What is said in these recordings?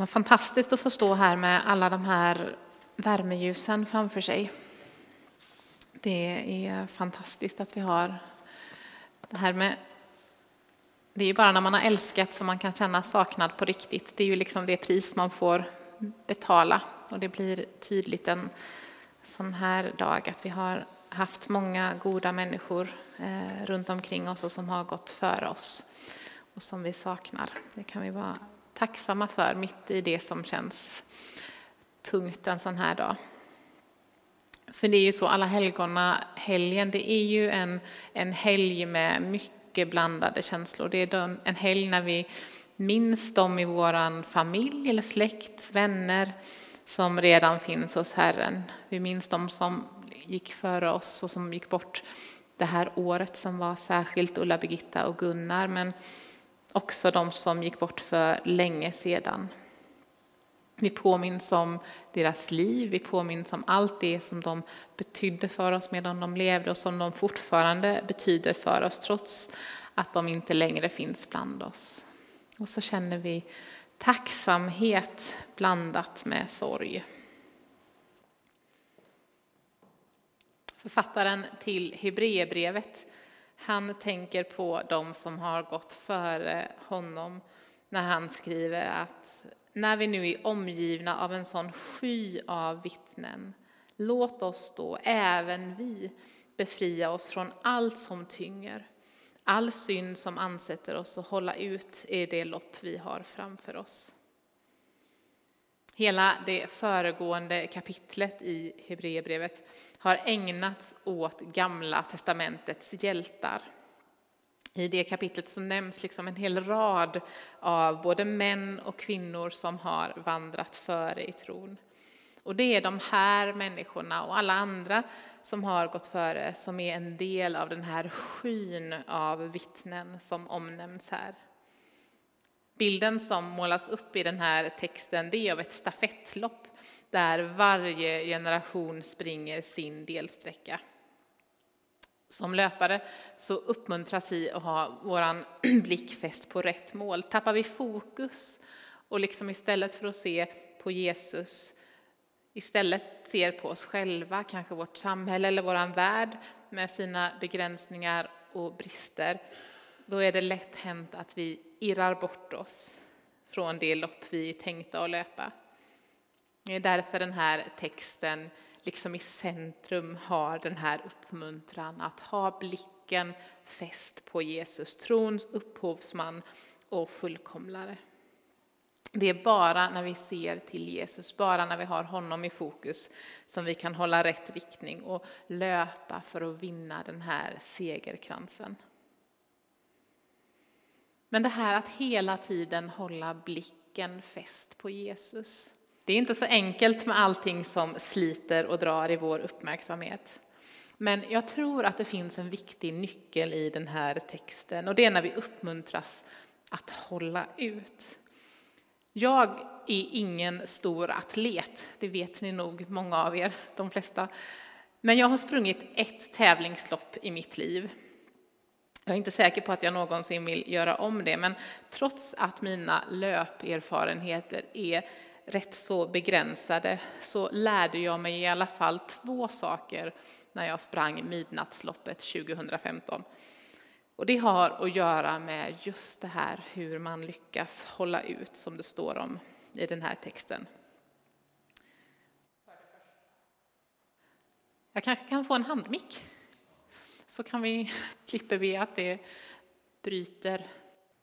Vad fantastiskt att få stå här med alla de här värmeljusen framför sig. Det är fantastiskt att vi har det här med det är ju bara när man har älskat som man kan känna saknad på riktigt. Det är ju liksom det pris man får betala och det blir tydligt en sån här dag att vi har haft många goda människor eh, runt omkring oss och som har gått före oss och som vi saknar. Det kan vi vara tacksamma för mitt i det som känns tungt en sån här dag. För det är ju så, alla helgona helgen, det är ju en, en helg med mycket blandade känslor. Det är en helg när vi minns dem i vår familj eller släkt, vänner som redan finns hos Herren. Vi minns dem som gick före oss och som gick bort det här året som var särskilt Ulla, Birgitta och Gunnar, men också de som gick bort för länge sedan. Vi påminns om deras liv, vi påminns om allt det som de betydde för oss medan de levde och som de fortfarande betyder för oss trots att de inte längre finns bland oss. Och så känner vi tacksamhet blandat med sorg. Författaren till Hebreerbrevet han tänker på de som har gått före honom när han skriver att när vi nu är omgivna av en sån sky av vittnen, låt oss då även vi befria oss från allt som tynger, all synd som ansätter oss och hålla ut i det lopp vi har framför oss. Hela det föregående kapitlet i Hebreerbrevet har ägnats åt Gamla testamentets hjältar. I det kapitlet så nämns liksom en hel rad av både män och kvinnor som har vandrat före i tron. Och det är de här människorna och alla andra som har gått före som är en del av den här skyn av vittnen som omnämns här. Bilden som målas upp i den här texten det är av ett stafettlopp där varje generation springer sin delsträcka. Som löpare så uppmuntras vi att ha vår blick fäst på rätt mål. Tappar vi fokus och liksom istället för att se på Jesus istället ser på oss själva, kanske vårt samhälle eller vår värld med sina begränsningar och brister, då är det lätt hänt att vi irrar bort oss från det lopp vi är tänkta att löpa. Det är därför den här texten liksom i centrum har den här uppmuntran att ha blicken fäst på Jesus, trons upphovsman och fullkomlare. Det är bara när vi ser till Jesus, bara när vi har honom i fokus som vi kan hålla rätt riktning och löpa för att vinna den här segerkransen. Men det här att hela tiden hålla blicken fäst på Jesus. Det är inte så enkelt med allting som sliter och drar i vår uppmärksamhet. Men jag tror att det finns en viktig nyckel i den här texten och det är när vi uppmuntras att hålla ut. Jag är ingen stor atlet, det vet ni nog många av er, de flesta. Men jag har sprungit ett tävlingslopp i mitt liv. Jag är inte säker på att jag någonsin vill göra om det, men trots att mina löperfarenheter är rätt så begränsade så lärde jag mig i alla fall två saker när jag sprang midnattsloppet 2015. Och det har att göra med just det här hur man lyckas hålla ut som det står om i den här texten. Jag kanske kan få en handmick så kan vi, klipper vi att det bryter.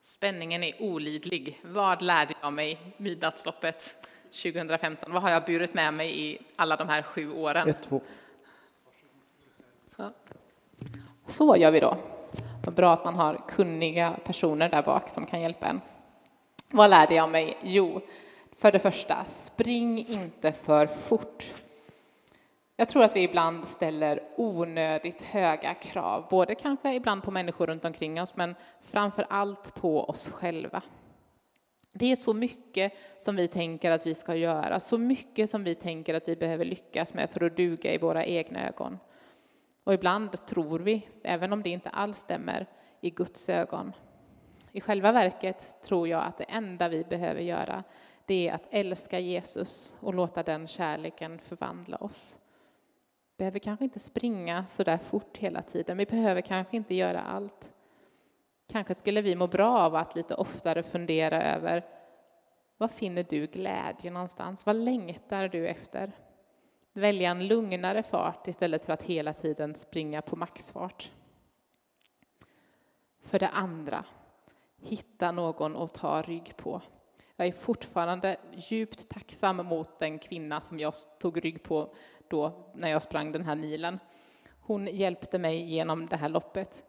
Spänningen är olidlig. Vad lärde jag mig midnattsloppet 2015? Vad har jag burit med mig i alla de här sju åren? Ett, två. Så. Så gör vi då. Vad bra att man har kunniga personer där bak som kan hjälpa en. Vad lärde jag mig? Jo, för det första, spring inte för fort. Jag tror att vi ibland ställer onödigt höga krav, både kanske ibland på människor runt omkring oss, men framför allt på oss själva. Det är så mycket som vi tänker att vi ska göra, så mycket som vi tänker att vi behöver lyckas med för att duga i våra egna ögon. Och ibland tror vi, även om det inte alls stämmer, i Guds ögon. I själva verket tror jag att det enda vi behöver göra det är att älska Jesus och låta den kärleken förvandla oss. Vi behöver kanske inte springa så där fort hela tiden, vi behöver kanske inte göra allt. Kanske skulle vi må bra av att lite oftare fundera över vad finner du glädje någonstans? Vad längtar du efter? Välja en lugnare fart istället för att hela tiden springa på maxfart. För det andra, hitta någon att ta rygg på. Jag är fortfarande djupt tacksam mot den kvinna som jag tog rygg på då när jag sprang den här milen. Hon hjälpte mig genom det här loppet.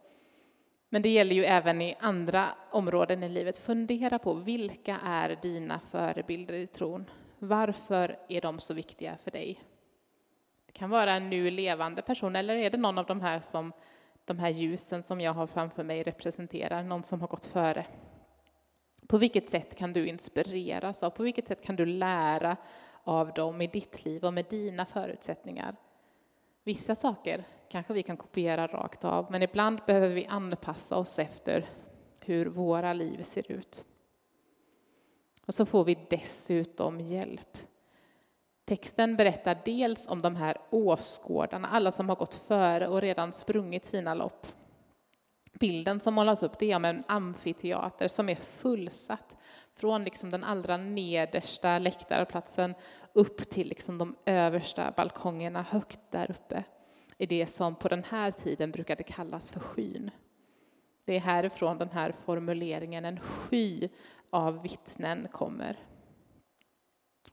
Men det gäller ju även i andra områden i livet. Fundera på vilka är dina förebilder i tron? Varför är de så viktiga för dig? Det kan vara en nu levande person, eller är det någon av de här, som, de här ljusen som jag har framför mig representerar, någon som har gått före? På vilket sätt kan du inspireras av? På vilket sätt kan du lära av dem i ditt liv och med dina förutsättningar? Vissa saker kanske vi kan kopiera rakt av, men ibland behöver vi anpassa oss efter hur våra liv ser ut. Och så får vi dessutom hjälp. Texten berättar dels om de här åskådarna, alla som har gått före och redan sprungit sina lopp. Bilden som målas upp det är om en amfiteater som är fullsatt från liksom den allra nedersta läktarplatsen upp till liksom de översta balkongerna högt där uppe i det som på den här tiden brukade kallas för skyn. Det är härifrån den här formuleringen, en sky av vittnen kommer.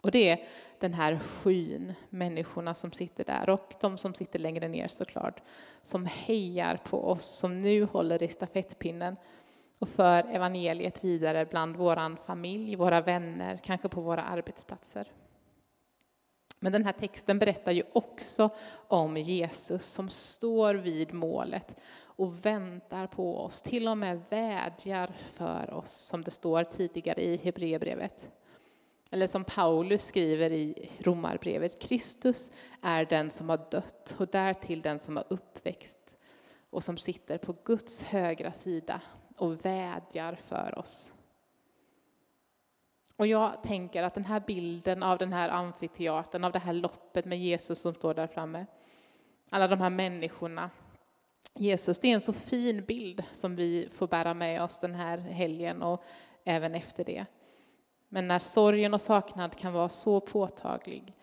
Och det är den här skyn, människorna som sitter där och de som sitter längre ner såklart, som hejar på oss, som nu håller i stafettpinnen och för evangeliet vidare bland vår familj, våra vänner, kanske på våra arbetsplatser. Men den här texten berättar ju också om Jesus som står vid målet och väntar på oss, till och med vädjar för oss, som det står tidigare i Hebreerbrevet. Eller som Paulus skriver i Romarbrevet, Kristus är den som har dött och därtill den som har uppväxt och som sitter på Guds högra sida och vädjar för oss. Och jag tänker att den här bilden av den här amfiteatern, av det här loppet med Jesus som står där framme, alla de här människorna, Jesus, det är en så fin bild som vi får bära med oss den här helgen och även efter det. Men när sorgen och saknad kan vara så påtaglig,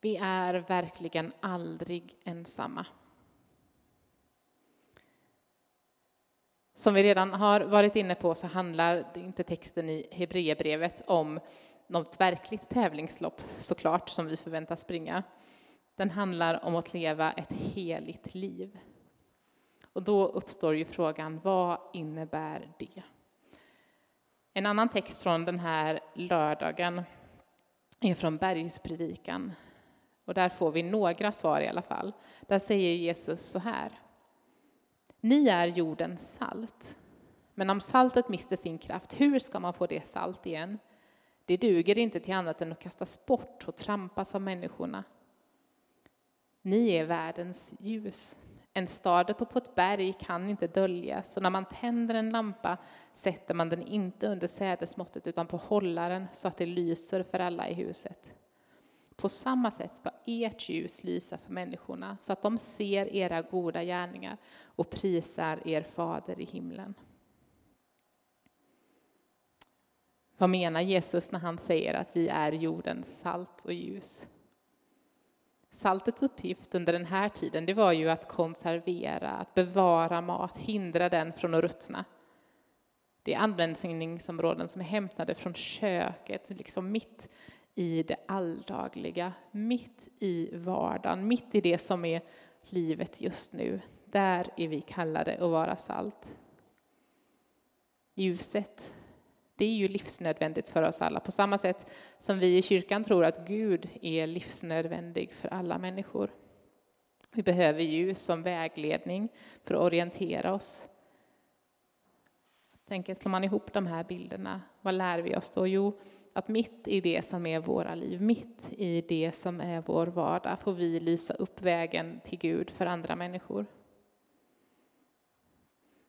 vi är verkligen aldrig ensamma. Som vi redan har varit inne på så handlar inte texten i Hebreerbrevet om något verkligt tävlingslopp såklart som vi förväntas springa. Den handlar om att leva ett heligt liv. Och då uppstår ju frågan, vad innebär det? En annan text från den här lördagen är från Bergspredikan. Och där får vi några svar i alla fall. Där säger Jesus så här. Ni är jordens salt. Men om saltet mister sin kraft, hur ska man få det salt igen? Det duger inte till annat än att kastas bort och trampas av människorna. Ni är världens ljus. En stad uppe på ett berg kan inte döljas, och när man tänder en lampa sätter man den inte under sädesmåttet utan på hållaren så att det lyser för alla i huset. På samma sätt ska ert ljus lysa för människorna så att de ser era goda gärningar och prisar er fader i himlen. Vad menar Jesus när han säger att vi är jordens salt och ljus? Saltets uppgift under den här tiden det var ju att konservera, att bevara mat, hindra den från att ruttna. Det är användningsområden som är hämtade från köket, liksom mitt i det alldagliga, mitt i vardagen, mitt i det som är livet just nu. Där är vi kallade att vara salt. Ljuset, det är ju livsnödvändigt för oss alla, på samma sätt som vi i kyrkan tror att Gud är livsnödvändig för alla människor. Vi behöver ljus som vägledning för att orientera oss. Tänker, slår man ihop de här bilderna, vad lär vi oss då? Jo, att mitt i det som är våra liv, mitt i det som är vår vardag, får vi lysa upp vägen till Gud för andra människor.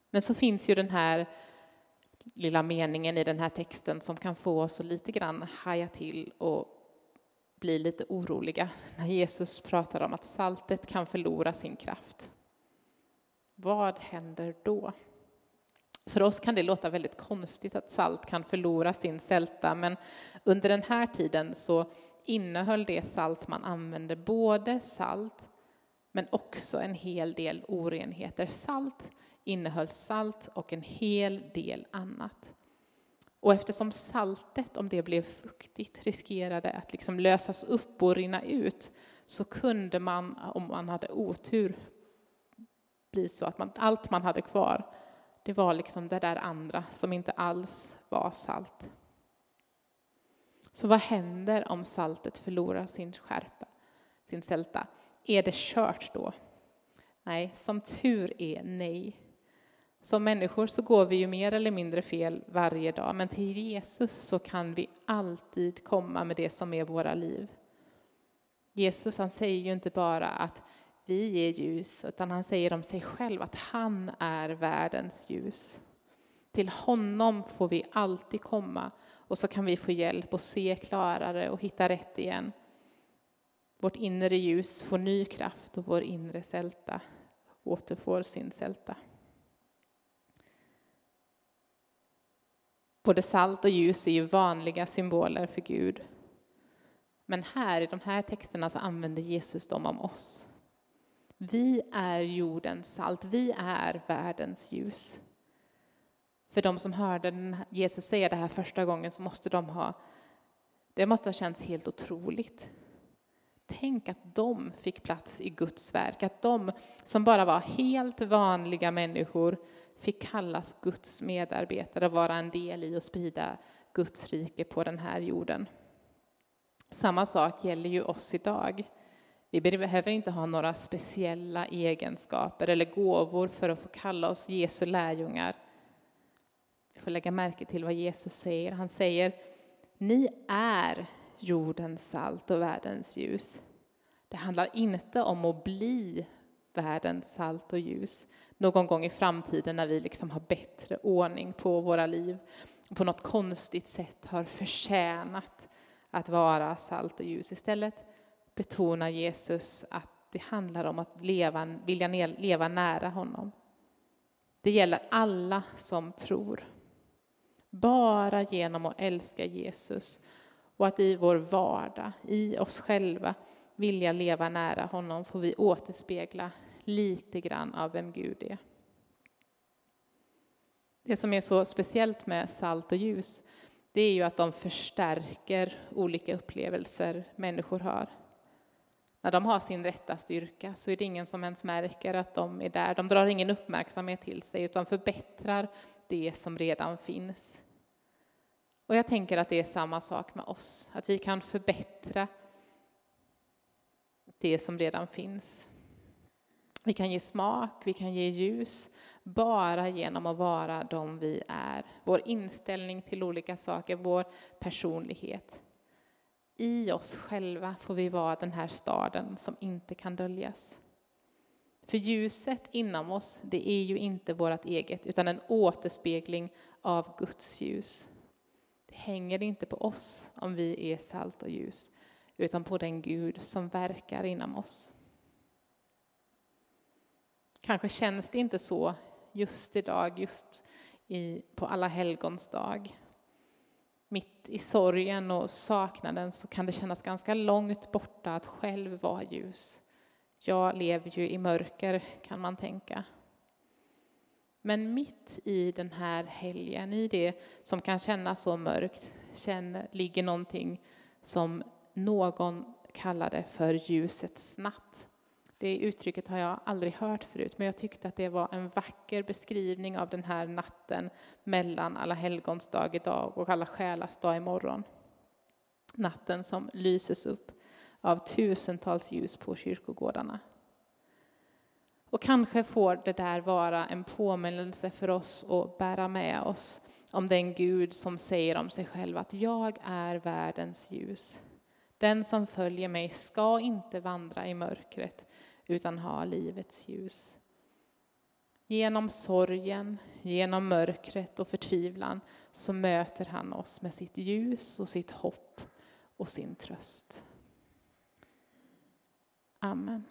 Men så finns ju den här lilla meningen i den här texten som kan få oss att lite grann haja till och bli lite oroliga när Jesus pratar om att saltet kan förlora sin kraft. Vad händer då? För oss kan det låta väldigt konstigt att salt kan förlora sin sälta, men under den här tiden så innehöll det salt man använde både salt men också en hel del orenheter. Salt innehöll salt och en hel del annat. Och eftersom saltet, om det blev fuktigt, riskerade att liksom lösas upp och rinna ut, så kunde man, om man hade otur, bli så att man, allt man hade kvar, det var liksom det där andra som inte alls var salt. Så vad händer om saltet förlorar sin skärpa, sin sälta? Är det kört då? Nej, som tur är nej. Som människor så går vi ju mer eller mindre fel varje dag, men till Jesus så kan vi alltid komma med det som är våra liv. Jesus han säger ju inte bara att vi är ljus, utan han säger om sig själv att han är världens ljus. Till honom får vi alltid komma och så kan vi få hjälp att se klarare och hitta rätt igen. Vårt inre ljus får ny kraft och vår inre sälta återfår sin sälta. Både salt och ljus är ju vanliga symboler för Gud. Men här i de här texterna så använder Jesus dem om oss. Vi är jordens salt, vi är världens ljus. För de som hörde Jesus säga det här första gången så måste de ha, det måste ha känts helt otroligt. Tänk att de fick plats i Guds verk, att de som bara var helt vanliga människor fick kallas Guds medarbetare och vara en del i att sprida Guds rike på den här jorden. Samma sak gäller ju oss idag. Vi behöver inte ha några speciella egenskaper eller gåvor för att få kalla oss Jesu lärjungar. Vi får lägga märke till vad Jesus säger. Han säger, ni är jordens salt och världens ljus. Det handlar inte om att bli världens salt och ljus någon gång i framtiden när vi liksom har bättre ordning på våra liv och på något konstigt sätt har förtjänat att vara salt och ljus. Istället betonar Jesus att det handlar om att leva, vilja leva nära honom. Det gäller alla som tror. Bara genom att älska Jesus och att i vår vardag, i oss själva, vilja leva nära honom får vi återspegla lite grann av vem Gud är. Det som är så speciellt med salt och ljus, det är ju att de förstärker olika upplevelser människor har. När de har sin rätta styrka så är det ingen som ens märker att de är där. De drar ingen uppmärksamhet till sig utan förbättrar det som redan finns. Och jag tänker att det är samma sak med oss, att vi kan förbättra det som redan finns. Vi kan ge smak, vi kan ge ljus, bara genom att vara de vi är. Vår inställning till olika saker, vår personlighet. I oss själva får vi vara den här staden som inte kan döljas. För ljuset inom oss, det är ju inte vårt eget, utan en återspegling av Guds ljus. Det hänger inte på oss om vi är salt och ljus, utan på den Gud som verkar inom oss. Kanske känns det inte så just idag, just i, på alla helgons dag. Mitt i sorgen och saknaden så kan det kännas ganska långt borta att själv vara ljus. Jag lever ju i mörker, kan man tänka. Men mitt i den här helgen, i det som kan kännas så mörkt, känner, ligger någonting som någon kallade för ljusets natt. Det uttrycket har jag aldrig hört förut, men jag tyckte att det var en vacker beskrivning av den här natten mellan alla helgons dag idag och alla själars dag imorgon. Natten som lyses upp av tusentals ljus på kyrkogårdarna. Och kanske får det där vara en påminnelse för oss att bära med oss om den Gud som säger om sig själv att jag är världens ljus. Den som följer mig ska inte vandra i mörkret utan ha livets ljus. Genom sorgen, genom mörkret och förtvivlan så möter han oss med sitt ljus och sitt hopp och sin tröst. Amen.